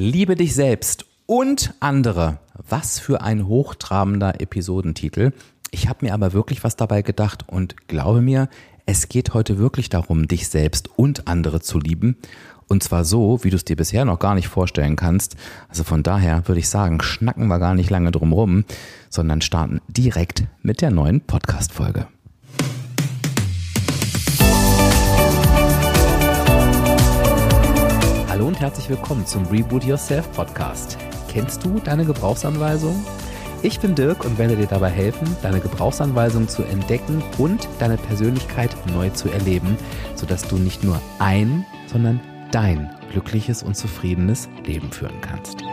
Liebe dich selbst und andere. Was für ein hochtrabender Episodentitel. Ich habe mir aber wirklich was dabei gedacht und glaube mir, es geht heute wirklich darum, dich selbst und andere zu lieben. Und zwar so, wie du es dir bisher noch gar nicht vorstellen kannst. Also von daher würde ich sagen, schnacken wir gar nicht lange drum rum, sondern starten direkt mit der neuen Podcast-Folge. Hallo und herzlich willkommen zum Reboot Yourself Podcast. Kennst du deine Gebrauchsanweisung? Ich bin Dirk und werde dir dabei helfen, deine Gebrauchsanweisung zu entdecken und deine Persönlichkeit neu zu erleben, sodass du nicht nur ein, sondern dein glückliches und zufriedenes Leben führen kannst.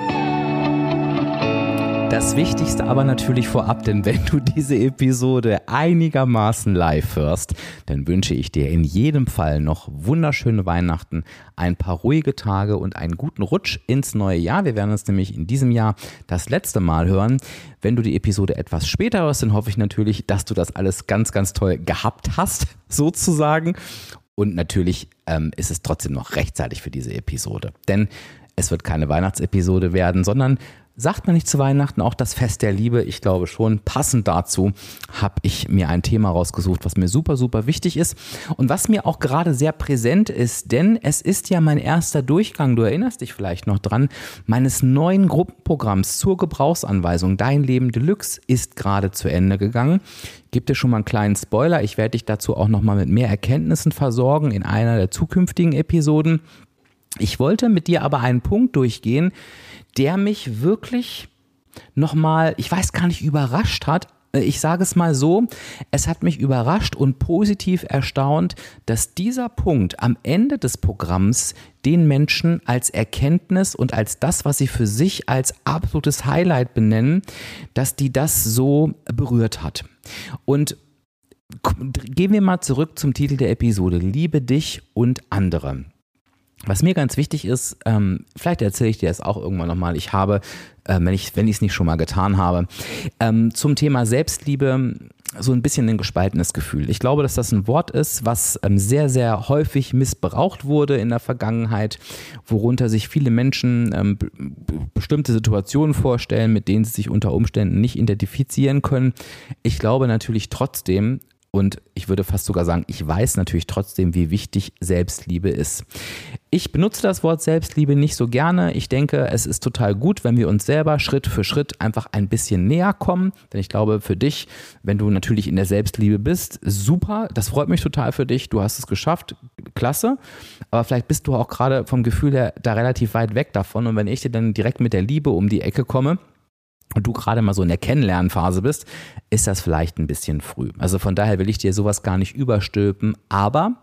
Das Wichtigste aber natürlich vorab, denn wenn du diese Episode einigermaßen live hörst, dann wünsche ich dir in jedem Fall noch wunderschöne Weihnachten, ein paar ruhige Tage und einen guten Rutsch ins neue Jahr. Wir werden uns nämlich in diesem Jahr das letzte Mal hören. Wenn du die Episode etwas später hörst, dann hoffe ich natürlich, dass du das alles ganz, ganz toll gehabt hast, sozusagen. Und natürlich ähm, ist es trotzdem noch rechtzeitig für diese Episode. Denn es wird keine Weihnachtsepisode werden, sondern Sagt man nicht zu Weihnachten auch das Fest der Liebe? Ich glaube schon. Passend dazu habe ich mir ein Thema rausgesucht, was mir super, super wichtig ist und was mir auch gerade sehr präsent ist, denn es ist ja mein erster Durchgang, du erinnerst dich vielleicht noch dran, meines neuen Gruppenprogramms zur Gebrauchsanweisung Dein Leben Deluxe ist gerade zu Ende gegangen. Gib dir schon mal einen kleinen Spoiler. Ich werde dich dazu auch nochmal mit mehr Erkenntnissen versorgen in einer der zukünftigen Episoden. Ich wollte mit dir aber einen Punkt durchgehen, der mich wirklich nochmal, ich weiß gar nicht, überrascht hat. Äh, ich sage es mal so, es hat mich überrascht und positiv erstaunt, dass dieser Punkt am Ende des Programms den Menschen als Erkenntnis und als das, was sie für sich als absolutes Highlight benennen, dass die das so berührt hat. Und gehen wir mal zurück zum Titel der Episode, Liebe dich und andere. Was mir ganz wichtig ist, ähm, vielleicht erzähle ich dir das auch irgendwann nochmal. Ich habe, äh, wenn ich es nicht schon mal getan habe, ähm, zum Thema Selbstliebe so ein bisschen ein gespaltenes Gefühl. Ich glaube, dass das ein Wort ist, was ähm, sehr, sehr häufig missbraucht wurde in der Vergangenheit, worunter sich viele Menschen ähm, bestimmte Situationen vorstellen, mit denen sie sich unter Umständen nicht identifizieren können. Ich glaube natürlich trotzdem, und ich würde fast sogar sagen, ich weiß natürlich trotzdem, wie wichtig Selbstliebe ist. Ich benutze das Wort Selbstliebe nicht so gerne. Ich denke, es ist total gut, wenn wir uns selber Schritt für Schritt einfach ein bisschen näher kommen. Denn ich glaube, für dich, wenn du natürlich in der Selbstliebe bist, super. Das freut mich total für dich. Du hast es geschafft. Klasse. Aber vielleicht bist du auch gerade vom Gefühl her da relativ weit weg davon. Und wenn ich dir dann direkt mit der Liebe um die Ecke komme, und du gerade mal so in der Kennenlernphase bist, ist das vielleicht ein bisschen früh. Also von daher will ich dir sowas gar nicht überstülpen, aber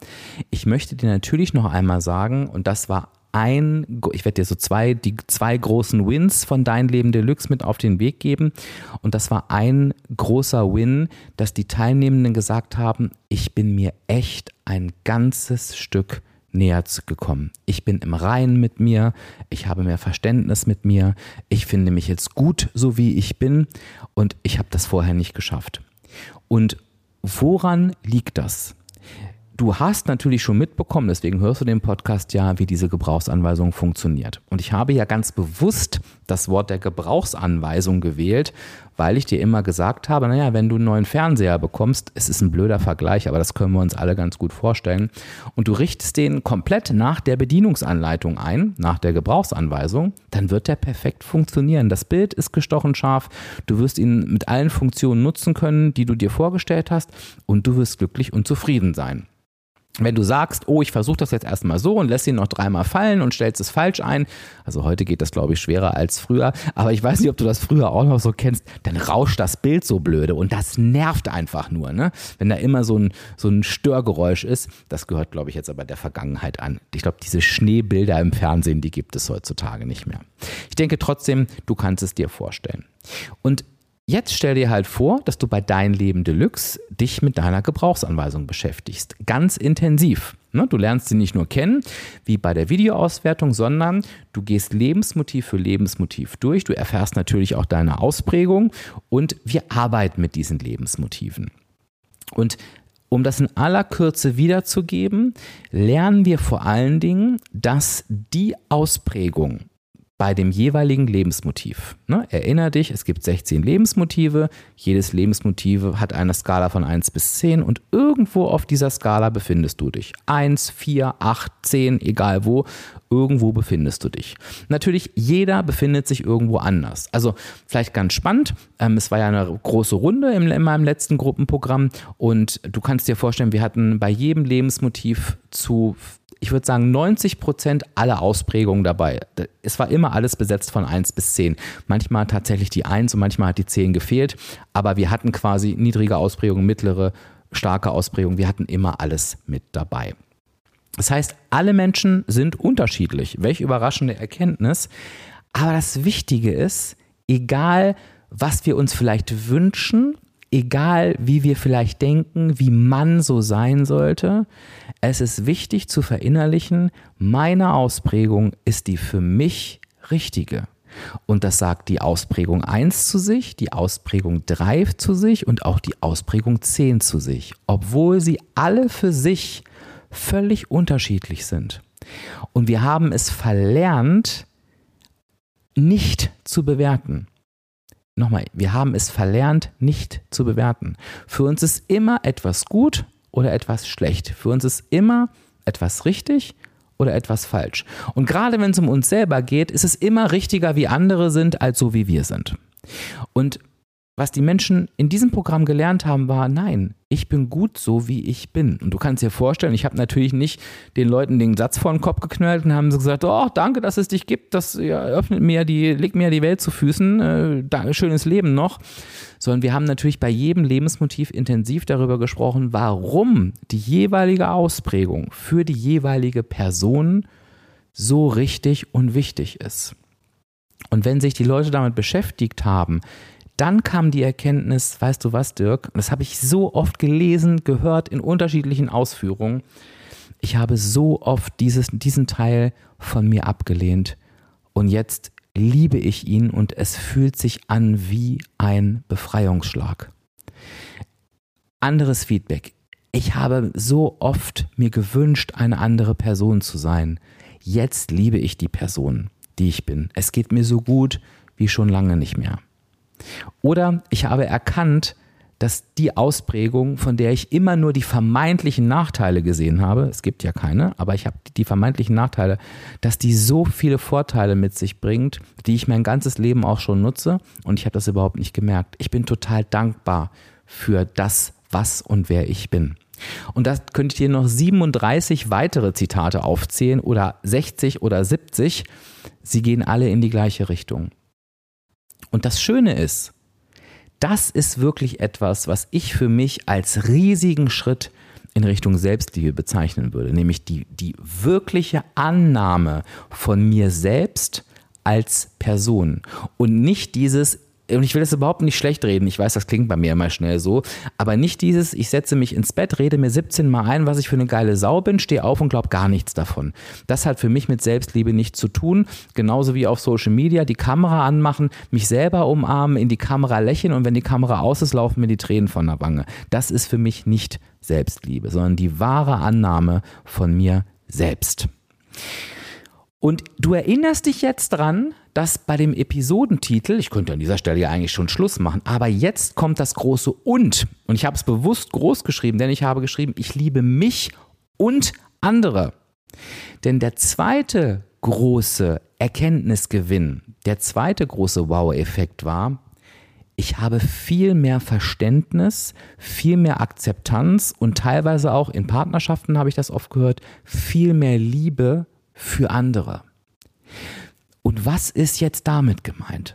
ich möchte dir natürlich noch einmal sagen, und das war ein, ich werde dir so zwei, die zwei großen Wins von Dein Leben Deluxe mit auf den Weg geben. Und das war ein großer Win, dass die Teilnehmenden gesagt haben, ich bin mir echt ein ganzes Stück näher gekommen. Ich bin im Reinen mit mir, ich habe mehr Verständnis mit mir, ich finde mich jetzt gut, so wie ich bin und ich habe das vorher nicht geschafft. Und woran liegt das? Du hast natürlich schon mitbekommen, deswegen hörst du den Podcast ja, wie diese Gebrauchsanweisung funktioniert. Und ich habe ja ganz bewusst das Wort der Gebrauchsanweisung gewählt, weil ich dir immer gesagt habe, naja, wenn du einen neuen Fernseher bekommst, es ist ein blöder Vergleich, aber das können wir uns alle ganz gut vorstellen, und du richtest den komplett nach der Bedienungsanleitung ein, nach der Gebrauchsanweisung, dann wird der perfekt funktionieren. Das Bild ist gestochen scharf, du wirst ihn mit allen Funktionen nutzen können, die du dir vorgestellt hast, und du wirst glücklich und zufrieden sein wenn du sagst, oh, ich versuche das jetzt erstmal so und lässt ihn noch dreimal fallen und stellst es falsch ein, also heute geht das, glaube ich, schwerer als früher, aber ich weiß nicht, ob du das früher auch noch so kennst, dann rauscht das Bild so blöde und das nervt einfach nur, ne? Wenn da immer so ein, so ein Störgeräusch ist, das gehört, glaube ich, jetzt aber der Vergangenheit an. Ich glaube, diese Schneebilder im Fernsehen, die gibt es heutzutage nicht mehr. Ich denke trotzdem, du kannst es dir vorstellen. Und Jetzt stell dir halt vor, dass du bei Dein Leben Deluxe dich mit deiner Gebrauchsanweisung beschäftigst. Ganz intensiv. Ne? Du lernst sie nicht nur kennen, wie bei der Videoauswertung, sondern du gehst Lebensmotiv für Lebensmotiv durch. Du erfährst natürlich auch deine Ausprägung und wir arbeiten mit diesen Lebensmotiven. Und um das in aller Kürze wiederzugeben, lernen wir vor allen Dingen, dass die Ausprägung bei dem jeweiligen Lebensmotiv. Ne? Erinner dich, es gibt 16 Lebensmotive. Jedes Lebensmotiv hat eine Skala von 1 bis 10 und irgendwo auf dieser Skala befindest du dich. 1, 4, 8, 10, egal wo, irgendwo befindest du dich. Natürlich, jeder befindet sich irgendwo anders. Also vielleicht ganz spannend, ähm, es war ja eine große Runde in, in meinem letzten Gruppenprogramm und du kannst dir vorstellen, wir hatten bei jedem Lebensmotiv zu ich würde sagen, 90 Prozent aller Ausprägungen dabei. Es war immer alles besetzt von 1 bis 10. Manchmal tatsächlich die 1 und manchmal hat die 10 gefehlt. Aber wir hatten quasi niedrige Ausprägungen, mittlere, starke Ausprägungen. Wir hatten immer alles mit dabei. Das heißt, alle Menschen sind unterschiedlich. Welch überraschende Erkenntnis. Aber das Wichtige ist, egal was wir uns vielleicht wünschen, egal wie wir vielleicht denken, wie man so sein sollte, es ist wichtig zu verinnerlichen, meine Ausprägung ist die für mich richtige. Und das sagt die Ausprägung 1 zu sich, die Ausprägung 3 zu sich und auch die Ausprägung 10 zu sich, obwohl sie alle für sich völlig unterschiedlich sind. Und wir haben es verlernt, nicht zu bewerten. Nochmal, wir haben es verlernt, nicht zu bewerten. Für uns ist immer etwas gut oder etwas schlecht. Für uns ist immer etwas richtig oder etwas falsch. Und gerade wenn es um uns selber geht, ist es immer richtiger, wie andere sind, als so wie wir sind. Und was die Menschen in diesem Programm gelernt haben, war, nein, ich bin gut so, wie ich bin. Und du kannst dir vorstellen, ich habe natürlich nicht den Leuten den Satz vor den Kopf geknallt und haben so gesagt, oh, danke, dass es dich gibt, das ja, öffnet mir die, legt mir die Welt zu Füßen, äh, da, schönes Leben noch. Sondern wir haben natürlich bei jedem Lebensmotiv intensiv darüber gesprochen, warum die jeweilige Ausprägung für die jeweilige Person so richtig und wichtig ist. Und wenn sich die Leute damit beschäftigt haben, dann kam die Erkenntnis, weißt du was, Dirk, das habe ich so oft gelesen, gehört in unterschiedlichen Ausführungen. Ich habe so oft dieses, diesen Teil von mir abgelehnt und jetzt liebe ich ihn und es fühlt sich an wie ein Befreiungsschlag. Anderes Feedback. Ich habe so oft mir gewünscht, eine andere Person zu sein. Jetzt liebe ich die Person, die ich bin. Es geht mir so gut wie schon lange nicht mehr. Oder ich habe erkannt, dass die Ausprägung, von der ich immer nur die vermeintlichen Nachteile gesehen habe, es gibt ja keine, aber ich habe die vermeintlichen Nachteile, dass die so viele Vorteile mit sich bringt, die ich mein ganzes Leben auch schon nutze und ich habe das überhaupt nicht gemerkt. Ich bin total dankbar für das, was und wer ich bin. Und da könnte ich dir noch 37 weitere Zitate aufzählen oder 60 oder 70. Sie gehen alle in die gleiche Richtung. Und das Schöne ist, das ist wirklich etwas, was ich für mich als riesigen Schritt in Richtung Selbstliebe bezeichnen würde, nämlich die, die wirkliche Annahme von mir selbst als Person und nicht dieses, und ich will das überhaupt nicht schlecht reden, ich weiß, das klingt bei mir immer schnell so, aber nicht dieses, ich setze mich ins Bett, rede mir 17 Mal ein, was ich für eine geile Sau bin, stehe auf und glaube gar nichts davon. Das hat für mich mit Selbstliebe nichts zu tun, genauso wie auf Social Media die Kamera anmachen, mich selber umarmen, in die Kamera lächeln und wenn die Kamera aus ist, laufen mir die Tränen von der Wange. Das ist für mich nicht Selbstliebe, sondern die wahre Annahme von mir selbst. Und du erinnerst dich jetzt dran, dass bei dem Episodentitel, ich könnte an dieser Stelle ja eigentlich schon Schluss machen, aber jetzt kommt das große Und. Und ich habe es bewusst groß geschrieben, denn ich habe geschrieben, ich liebe mich und andere. Denn der zweite große Erkenntnisgewinn, der zweite große Wow-Effekt war, ich habe viel mehr Verständnis, viel mehr Akzeptanz und teilweise auch in Partnerschaften habe ich das oft gehört, viel mehr Liebe für andere. Und was ist jetzt damit gemeint?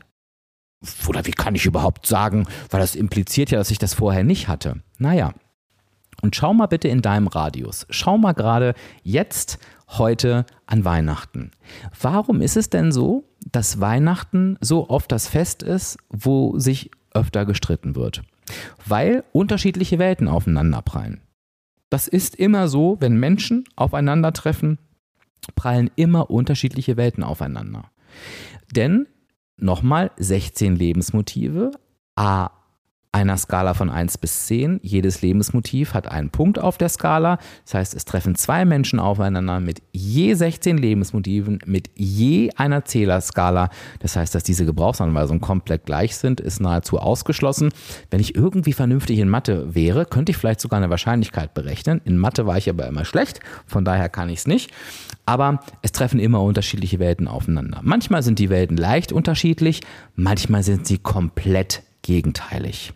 Oder wie kann ich überhaupt sagen, weil das impliziert ja, dass ich das vorher nicht hatte. Naja, und schau mal bitte in deinem Radius. Schau mal gerade jetzt, heute an Weihnachten. Warum ist es denn so, dass Weihnachten so oft das Fest ist, wo sich öfter gestritten wird? Weil unterschiedliche Welten aufeinanderprallen. Das ist immer so, wenn Menschen aufeinandertreffen, prallen immer unterschiedliche Welten aufeinander. Denn nochmal 16 Lebensmotive, a einer Skala von 1 bis 10. Jedes Lebensmotiv hat einen Punkt auf der Skala. Das heißt, es treffen zwei Menschen aufeinander mit je 16 Lebensmotiven, mit je einer Zählerskala. Das heißt, dass diese Gebrauchsanweisungen komplett gleich sind, ist nahezu ausgeschlossen. Wenn ich irgendwie vernünftig in Mathe wäre, könnte ich vielleicht sogar eine Wahrscheinlichkeit berechnen. In Mathe war ich aber immer schlecht, von daher kann ich es nicht. Aber es treffen immer unterschiedliche Welten aufeinander. Manchmal sind die Welten leicht unterschiedlich, manchmal sind sie komplett gegenteilig.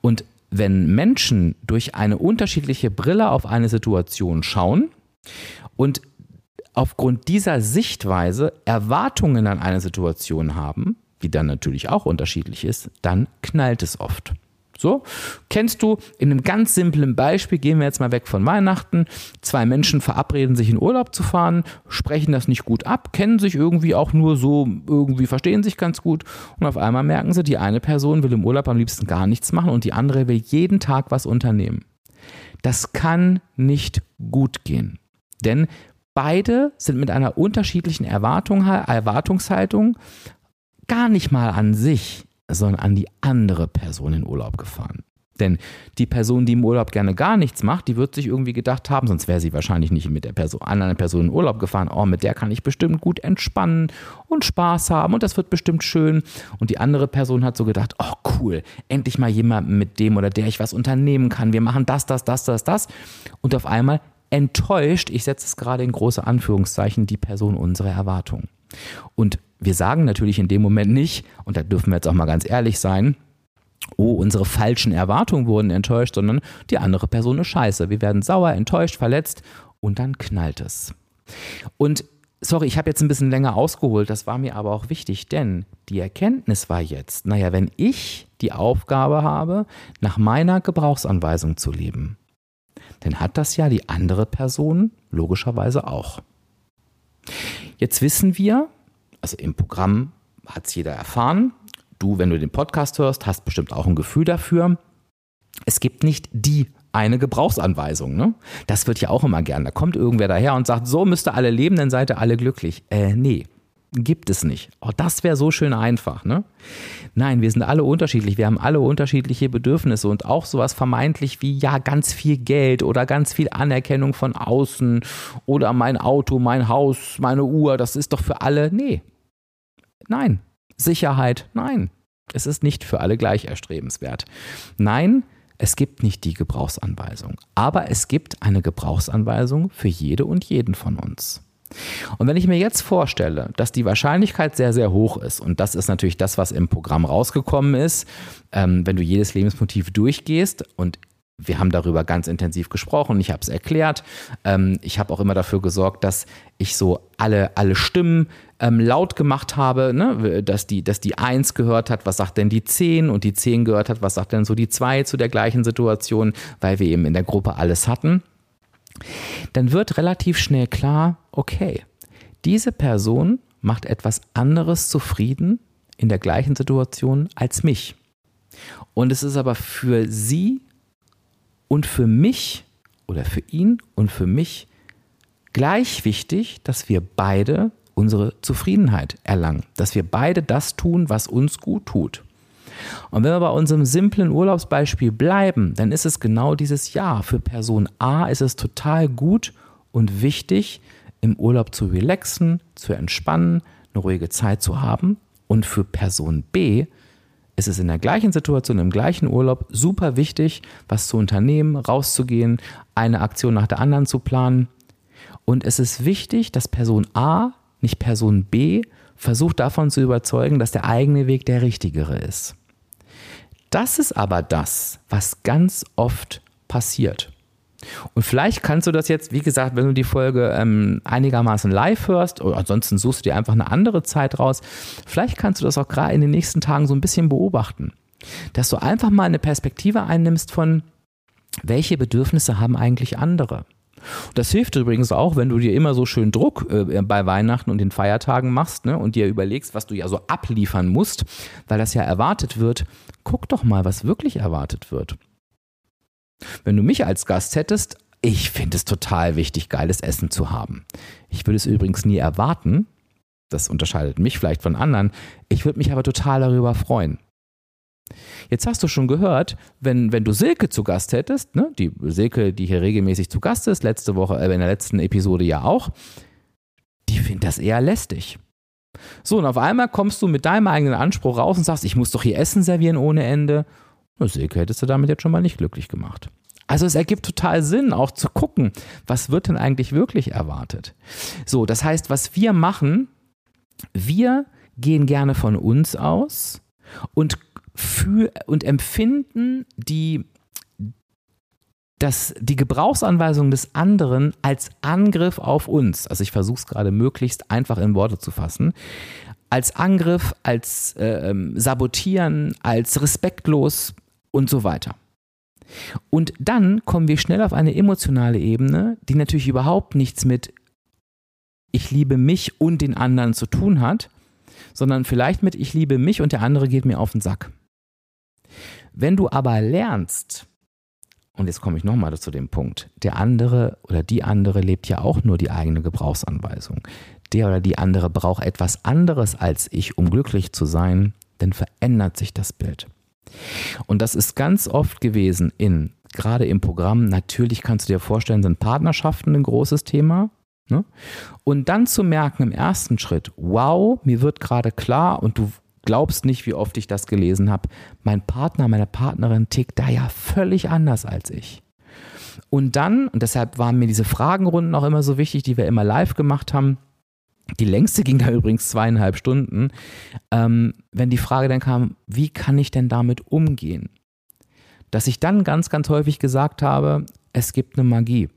Und wenn Menschen durch eine unterschiedliche Brille auf eine Situation schauen und aufgrund dieser Sichtweise Erwartungen an eine Situation haben, die dann natürlich auch unterschiedlich ist, dann knallt es oft. So, kennst du in einem ganz simplen Beispiel, gehen wir jetzt mal weg von Weihnachten, zwei Menschen verabreden sich in Urlaub zu fahren, sprechen das nicht gut ab, kennen sich irgendwie auch nur so, irgendwie verstehen sich ganz gut und auf einmal merken sie, die eine Person will im Urlaub am liebsten gar nichts machen und die andere will jeden Tag was unternehmen. Das kann nicht gut gehen, denn beide sind mit einer unterschiedlichen Erwartung, Erwartungshaltung gar nicht mal an sich sondern an die andere Person in Urlaub gefahren. Denn die Person, die im Urlaub gerne gar nichts macht, die wird sich irgendwie gedacht haben, sonst wäre sie wahrscheinlich nicht mit der Person, anderen Person in Urlaub gefahren. Oh, mit der kann ich bestimmt gut entspannen und Spaß haben und das wird bestimmt schön. Und die andere Person hat so gedacht, oh cool, endlich mal jemand mit dem oder der ich was unternehmen kann. Wir machen das, das, das, das, das. Und auf einmal enttäuscht, ich setze es gerade in große Anführungszeichen, die Person unsere Erwartungen. Und wir sagen natürlich in dem Moment nicht, und da dürfen wir jetzt auch mal ganz ehrlich sein, oh, unsere falschen Erwartungen wurden enttäuscht, sondern die andere Person ist scheiße. Wir werden sauer, enttäuscht, verletzt und dann knallt es. Und sorry, ich habe jetzt ein bisschen länger ausgeholt, das war mir aber auch wichtig, denn die Erkenntnis war jetzt, naja, wenn ich die Aufgabe habe, nach meiner Gebrauchsanweisung zu leben, dann hat das ja die andere Person logischerweise auch. Jetzt wissen wir, also im Programm hat es jeder erfahren. Du, wenn du den Podcast hörst, hast bestimmt auch ein Gefühl dafür. Es gibt nicht die eine Gebrauchsanweisung. Ne? Das wird ja auch immer gern. Da kommt irgendwer daher und sagt, so müsst ihr alle leben, dann seid ihr alle glücklich. Äh, nee, gibt es nicht. Oh, das wäre so schön einfach. Ne? Nein, wir sind alle unterschiedlich. Wir haben alle unterschiedliche Bedürfnisse und auch sowas vermeintlich wie ja ganz viel Geld oder ganz viel Anerkennung von außen oder mein Auto, mein Haus, meine Uhr. Das ist doch für alle. Nee, Nein. Sicherheit? Nein. Es ist nicht für alle gleich erstrebenswert. Nein, es gibt nicht die Gebrauchsanweisung. Aber es gibt eine Gebrauchsanweisung für jede und jeden von uns. Und wenn ich mir jetzt vorstelle, dass die Wahrscheinlichkeit sehr, sehr hoch ist, und das ist natürlich das, was im Programm rausgekommen ist, ähm, wenn du jedes Lebensmotiv durchgehst und wir haben darüber ganz intensiv gesprochen, ich habe es erklärt. Ähm, ich habe auch immer dafür gesorgt, dass ich so alle, alle Stimmen ähm, laut gemacht habe, ne? dass, die, dass die 1 gehört hat, was sagt denn die 10 und die 10 gehört hat, was sagt denn so die 2 zu der gleichen Situation, weil wir eben in der Gruppe alles hatten. Dann wird relativ schnell klar, okay, diese Person macht etwas anderes zufrieden in der gleichen Situation als mich. Und es ist aber für sie und für mich oder für ihn und für mich gleich wichtig, dass wir beide unsere Zufriedenheit erlangen, dass wir beide das tun, was uns gut tut. Und wenn wir bei unserem simplen Urlaubsbeispiel bleiben, dann ist es genau dieses Ja. Für Person A ist es total gut und wichtig, im Urlaub zu relaxen, zu entspannen, eine ruhige Zeit zu haben. Und für Person B ist es in der gleichen Situation, im gleichen Urlaub super wichtig, was zu unternehmen, rauszugehen, eine Aktion nach der anderen zu planen. Und es ist wichtig, dass Person A, nicht Person B, versucht davon zu überzeugen, dass der eigene Weg der richtigere ist. Das ist aber das, was ganz oft passiert. Und vielleicht kannst du das jetzt, wie gesagt, wenn du die Folge ähm, einigermaßen live hörst, oder ansonsten suchst du dir einfach eine andere Zeit raus, vielleicht kannst du das auch gerade in den nächsten Tagen so ein bisschen beobachten. Dass du einfach mal eine Perspektive einnimmst von, welche Bedürfnisse haben eigentlich andere? Das hilft übrigens auch, wenn du dir immer so schön Druck äh, bei Weihnachten und den Feiertagen machst ne, und dir überlegst, was du ja so abliefern musst, weil das ja erwartet wird. Guck doch mal, was wirklich erwartet wird. Wenn du mich als Gast hättest, ich finde es total wichtig, geiles Essen zu haben. Ich würde es übrigens nie erwarten. Das unterscheidet mich vielleicht von anderen. Ich würde mich aber total darüber freuen. Jetzt hast du schon gehört, wenn, wenn du Silke zu Gast hättest, ne, die Silke, die hier regelmäßig zu Gast ist, letzte Woche, äh, in der letzten Episode ja auch, die findet das eher lästig. So, und auf einmal kommst du mit deinem eigenen Anspruch raus und sagst, ich muss doch hier Essen servieren ohne Ende. Silke hättest du damit jetzt schon mal nicht glücklich gemacht. Also es ergibt total Sinn, auch zu gucken, was wird denn eigentlich wirklich erwartet. So, das heißt, was wir machen, wir gehen gerne von uns aus und, für, und empfinden die, das, die Gebrauchsanweisung des anderen als Angriff auf uns. Also ich versuche es gerade möglichst einfach in Worte zu fassen. Als Angriff, als äh, Sabotieren, als respektlos und so weiter. Und dann kommen wir schnell auf eine emotionale Ebene, die natürlich überhaupt nichts mit ich liebe mich und den anderen zu tun hat, sondern vielleicht mit ich liebe mich und der andere geht mir auf den Sack. Wenn du aber lernst, und jetzt komme ich nochmal zu dem Punkt, der andere oder die andere lebt ja auch nur die eigene Gebrauchsanweisung. Der oder die andere braucht etwas anderes als ich, um glücklich zu sein, dann verändert sich das Bild. Und das ist ganz oft gewesen in, gerade im Programm, natürlich kannst du dir vorstellen, sind Partnerschaften ein großes Thema. Ne? Und dann zu merken im ersten Schritt, wow, mir wird gerade klar und du glaubst nicht, wie oft ich das gelesen habe, mein Partner, meine Partnerin tickt da ja völlig anders als ich. Und dann, und deshalb waren mir diese Fragenrunden auch immer so wichtig, die wir immer live gemacht haben, die längste ging da übrigens zweieinhalb Stunden. Ähm, wenn die Frage dann kam, wie kann ich denn damit umgehen? Dass ich dann ganz, ganz häufig gesagt habe, es gibt eine Magie.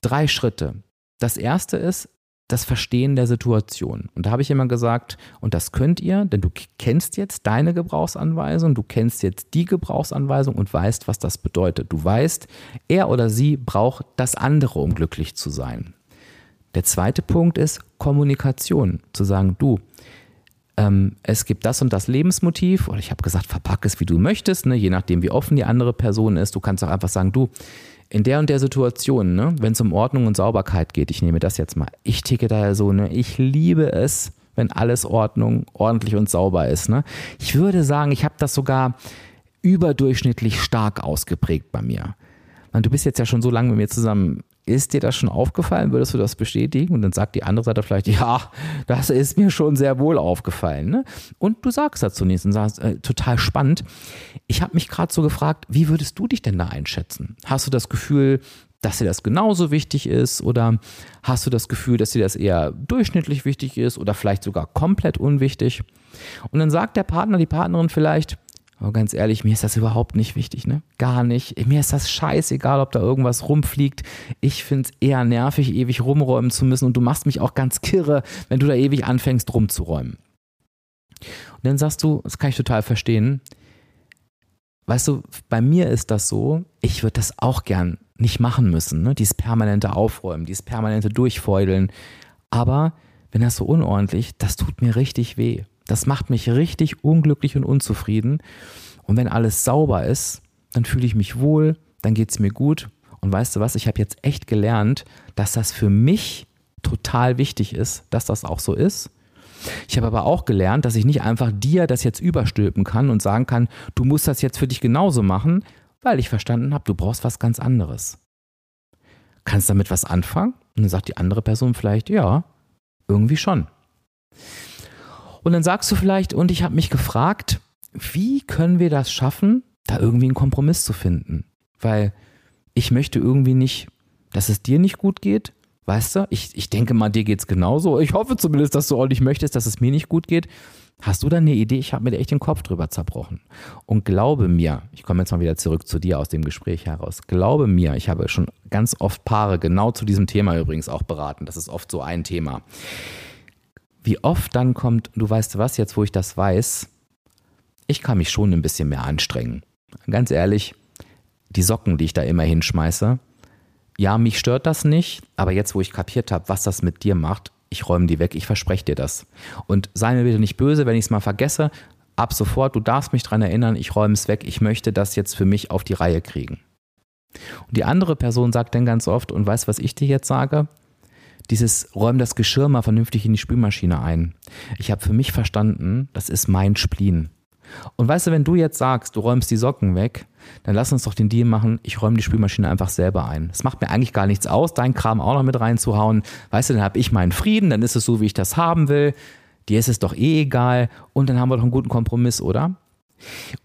Drei Schritte. Das erste ist das Verstehen der Situation. Und da habe ich immer gesagt, und das könnt ihr, denn du kennst jetzt deine Gebrauchsanweisung, du kennst jetzt die Gebrauchsanweisung und weißt, was das bedeutet. Du weißt, er oder sie braucht das andere, um glücklich zu sein. Der zweite Punkt ist Kommunikation. Zu sagen, du, ähm, es gibt das und das Lebensmotiv, oder ich habe gesagt, verpack es wie du möchtest, ne, je nachdem, wie offen die andere Person ist. Du kannst auch einfach sagen, du, in der und der Situation, ne, wenn es um Ordnung und Sauberkeit geht, ich nehme das jetzt mal, ich ticke da ja so, ne, ich liebe es, wenn alles Ordnung, ordentlich und sauber ist. Ne? Ich würde sagen, ich habe das sogar überdurchschnittlich stark ausgeprägt bei mir. Du bist jetzt ja schon so lange mit mir zusammen. Ist dir das schon aufgefallen? Würdest du das bestätigen? Und dann sagt die andere Seite vielleicht, ja, das ist mir schon sehr wohl aufgefallen. Ne? Und du sagst dazu nichts und sagst, äh, total spannend. Ich habe mich gerade so gefragt, wie würdest du dich denn da einschätzen? Hast du das Gefühl, dass dir das genauso wichtig ist? Oder hast du das Gefühl, dass dir das eher durchschnittlich wichtig ist oder vielleicht sogar komplett unwichtig? Und dann sagt der Partner, die Partnerin vielleicht, aber ganz ehrlich, mir ist das überhaupt nicht wichtig, ne? Gar nicht. Mir ist das scheißegal, ob da irgendwas rumfliegt. Ich finde es eher nervig, ewig rumräumen zu müssen und du machst mich auch ganz kirre, wenn du da ewig anfängst rumzuräumen. Und dann sagst du, das kann ich total verstehen. Weißt du, bei mir ist das so, ich würde das auch gern nicht machen müssen, ne? Dieses permanente Aufräumen, dieses permanente Durchfeudeln. Aber wenn das so unordentlich, das tut mir richtig weh. Das macht mich richtig unglücklich und unzufrieden. Und wenn alles sauber ist, dann fühle ich mich wohl, dann geht es mir gut. Und weißt du was, ich habe jetzt echt gelernt, dass das für mich total wichtig ist, dass das auch so ist. Ich habe aber auch gelernt, dass ich nicht einfach dir das jetzt überstülpen kann und sagen kann, du musst das jetzt für dich genauso machen, weil ich verstanden habe, du brauchst was ganz anderes. Kannst damit was anfangen? Und dann sagt die andere Person vielleicht, ja, irgendwie schon. Und dann sagst du vielleicht, und ich habe mich gefragt, wie können wir das schaffen, da irgendwie einen Kompromiss zu finden? Weil ich möchte irgendwie nicht, dass es dir nicht gut geht. Weißt du, ich, ich denke mal, dir geht es genauso. Ich hoffe zumindest, dass du auch nicht möchtest, dass es mir nicht gut geht. Hast du da eine Idee? Ich habe mir echt den Kopf drüber zerbrochen. Und glaube mir, ich komme jetzt mal wieder zurück zu dir aus dem Gespräch heraus. Glaube mir, ich habe schon ganz oft Paare genau zu diesem Thema übrigens auch beraten. Das ist oft so ein Thema wie oft dann kommt, du weißt was, jetzt wo ich das weiß, ich kann mich schon ein bisschen mehr anstrengen. Ganz ehrlich, die Socken, die ich da immer hinschmeiße, ja, mich stört das nicht, aber jetzt wo ich kapiert habe, was das mit dir macht, ich räume die weg, ich verspreche dir das. Und sei mir bitte nicht böse, wenn ich es mal vergesse, ab sofort, du darfst mich daran erinnern, ich räume es weg, ich möchte das jetzt für mich auf die Reihe kriegen. Und die andere Person sagt dann ganz oft, und weißt was ich dir jetzt sage? Dieses räum das Geschirr mal vernünftig in die Spülmaschine ein. Ich habe für mich verstanden, das ist mein Spleen. Und weißt du, wenn du jetzt sagst, du räumst die Socken weg, dann lass uns doch den Deal machen, ich räume die Spülmaschine einfach selber ein. Es macht mir eigentlich gar nichts aus, deinen Kram auch noch mit reinzuhauen. Weißt du, dann habe ich meinen Frieden, dann ist es so, wie ich das haben will. Dir ist es doch eh egal und dann haben wir doch einen guten Kompromiss, oder?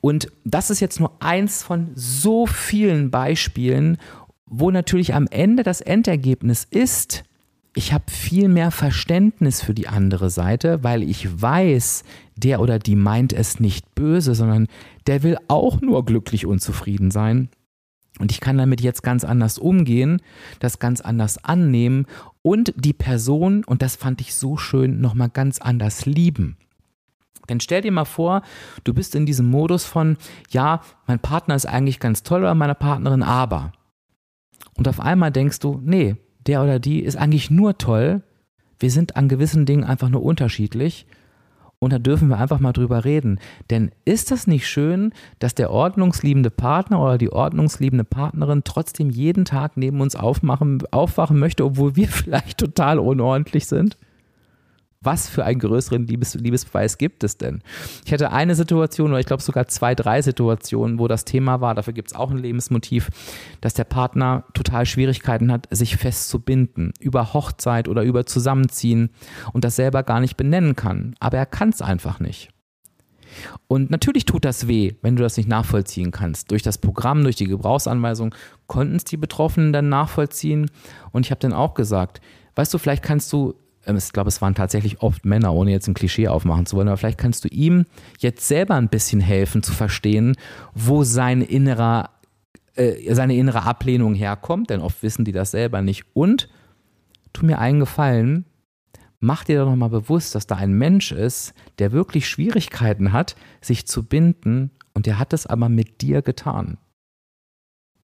Und das ist jetzt nur eins von so vielen Beispielen, wo natürlich am Ende das Endergebnis ist, ich habe viel mehr Verständnis für die andere Seite, weil ich weiß, der oder die meint es nicht böse, sondern der will auch nur glücklich und zufrieden sein. Und ich kann damit jetzt ganz anders umgehen, das ganz anders annehmen und die Person, und das fand ich so schön, nochmal ganz anders lieben. Denn stell dir mal vor, du bist in diesem Modus von, ja, mein Partner ist eigentlich ganz toll oder meine Partnerin, aber. Und auf einmal denkst du, nee, der oder die ist eigentlich nur toll. Wir sind an gewissen Dingen einfach nur unterschiedlich. Und da dürfen wir einfach mal drüber reden. Denn ist das nicht schön, dass der ordnungsliebende Partner oder die ordnungsliebende Partnerin trotzdem jeden Tag neben uns aufmachen, aufwachen möchte, obwohl wir vielleicht total unordentlich sind? Was für einen größeren Liebes Liebesbeweis gibt es denn? Ich hatte eine Situation oder ich glaube sogar zwei, drei Situationen, wo das Thema war, dafür gibt es auch ein Lebensmotiv, dass der Partner total Schwierigkeiten hat, sich festzubinden über Hochzeit oder über Zusammenziehen und das selber gar nicht benennen kann. Aber er kann es einfach nicht. Und natürlich tut das weh, wenn du das nicht nachvollziehen kannst. Durch das Programm, durch die Gebrauchsanweisung konnten es die Betroffenen dann nachvollziehen. Und ich habe dann auch gesagt, weißt du, vielleicht kannst du ich glaube, es waren tatsächlich oft Männer, ohne jetzt ein Klischee aufmachen zu wollen, aber vielleicht kannst du ihm jetzt selber ein bisschen helfen zu verstehen, wo sein innerer, äh, seine innere Ablehnung herkommt, denn oft wissen die das selber nicht. Und tu mir einen Gefallen, mach dir doch nochmal bewusst, dass da ein Mensch ist, der wirklich Schwierigkeiten hat, sich zu binden und der hat es aber mit dir getan.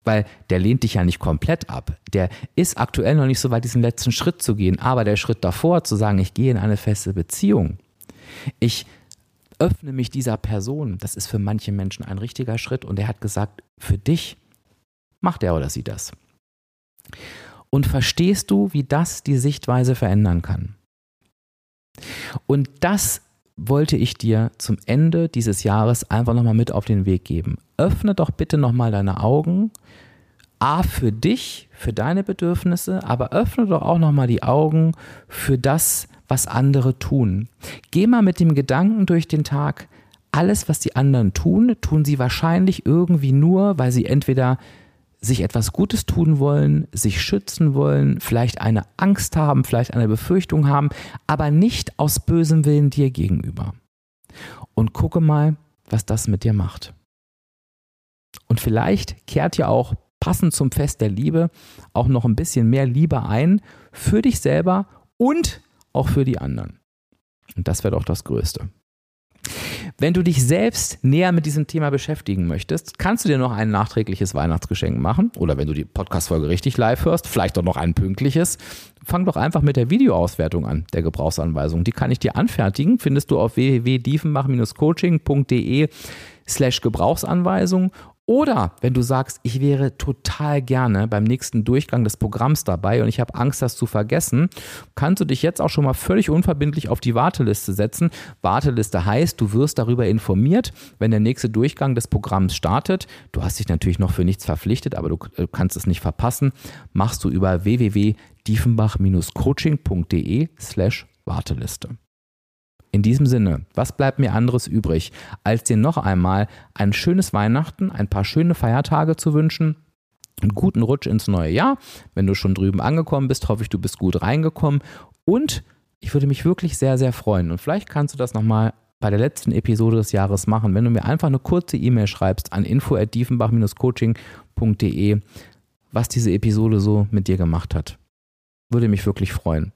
Weil der lehnt dich ja nicht komplett ab. Der ist aktuell noch nicht so weit, diesen letzten Schritt zu gehen. Aber der Schritt davor, zu sagen, ich gehe in eine feste Beziehung, ich öffne mich dieser Person, das ist für manche Menschen ein richtiger Schritt. Und er hat gesagt, für dich macht er oder sie das. Und verstehst du, wie das die Sichtweise verändern kann? Und das wollte ich dir zum Ende dieses Jahres einfach nochmal mit auf den Weg geben. Öffne doch bitte nochmal deine Augen. A, für dich, für deine Bedürfnisse, aber öffne doch auch nochmal die Augen für das, was andere tun. Geh mal mit dem Gedanken durch den Tag, alles, was die anderen tun, tun sie wahrscheinlich irgendwie nur, weil sie entweder sich etwas Gutes tun wollen, sich schützen wollen, vielleicht eine Angst haben, vielleicht eine Befürchtung haben, aber nicht aus bösem Willen dir gegenüber. Und gucke mal, was das mit dir macht. Und vielleicht kehrt ja auch passend zum Fest der Liebe auch noch ein bisschen mehr Liebe ein für dich selber und auch für die anderen. Und das wäre doch das Größte. Wenn du dich selbst näher mit diesem Thema beschäftigen möchtest, kannst du dir noch ein nachträgliches Weihnachtsgeschenk machen. Oder wenn du die Podcast-Folge richtig live hörst, vielleicht auch noch ein pünktliches. Fang doch einfach mit der Videoauswertung an, der Gebrauchsanweisung. Die kann ich dir anfertigen. Findest du auf www.diefenbach-coaching.de slash Gebrauchsanweisung oder wenn du sagst, ich wäre total gerne beim nächsten Durchgang des Programms dabei und ich habe Angst, das zu vergessen, kannst du dich jetzt auch schon mal völlig unverbindlich auf die Warteliste setzen. Warteliste heißt, du wirst darüber informiert, wenn der nächste Durchgang des Programms startet. Du hast dich natürlich noch für nichts verpflichtet, aber du äh, kannst es nicht verpassen. Machst du über www.diefenbach-coaching.de slash Warteliste. In diesem Sinne, was bleibt mir anderes übrig, als dir noch einmal ein schönes Weihnachten, ein paar schöne Feiertage zu wünschen, einen guten Rutsch ins neue Jahr. Wenn du schon drüben angekommen bist, hoffe ich, du bist gut reingekommen. Und ich würde mich wirklich sehr, sehr freuen. Und vielleicht kannst du das nochmal bei der letzten Episode des Jahres machen, wenn du mir einfach eine kurze E-Mail schreibst an info@diefenbach-coaching.de, was diese Episode so mit dir gemacht hat. Würde mich wirklich freuen.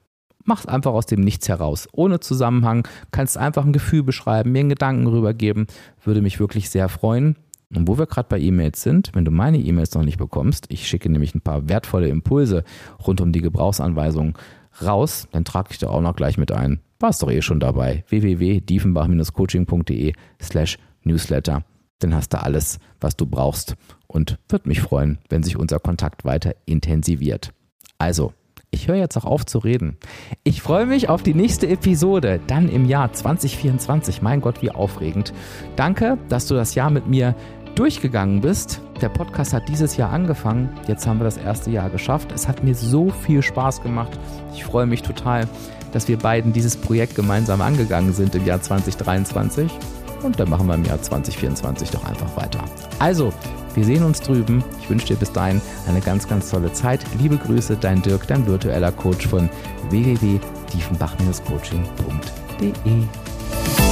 Mach es einfach aus dem Nichts heraus, ohne Zusammenhang. Kannst einfach ein Gefühl beschreiben, mir einen Gedanken rübergeben. Würde mich wirklich sehr freuen. Und wo wir gerade bei E-Mails sind, wenn du meine E-Mails noch nicht bekommst, ich schicke nämlich ein paar wertvolle Impulse rund um die Gebrauchsanweisung raus, dann trage ich da auch noch gleich mit ein. Warst doch eh schon dabei. www.diefenbach-coaching.de slash newsletter. Dann hast du alles, was du brauchst und würde mich freuen, wenn sich unser Kontakt weiter intensiviert. Also, ich höre jetzt auch auf zu reden. Ich freue mich auf die nächste Episode, dann im Jahr 2024. Mein Gott, wie aufregend. Danke, dass du das Jahr mit mir durchgegangen bist. Der Podcast hat dieses Jahr angefangen. Jetzt haben wir das erste Jahr geschafft. Es hat mir so viel Spaß gemacht. Ich freue mich total, dass wir beiden dieses Projekt gemeinsam angegangen sind im Jahr 2023. Und dann machen wir im Jahr 2024 doch einfach weiter. Also, wir sehen uns drüben. Ich wünsche dir bis dahin eine ganz, ganz tolle Zeit. Liebe Grüße, dein Dirk, dein virtueller Coach von www.diefenbach-coaching.de.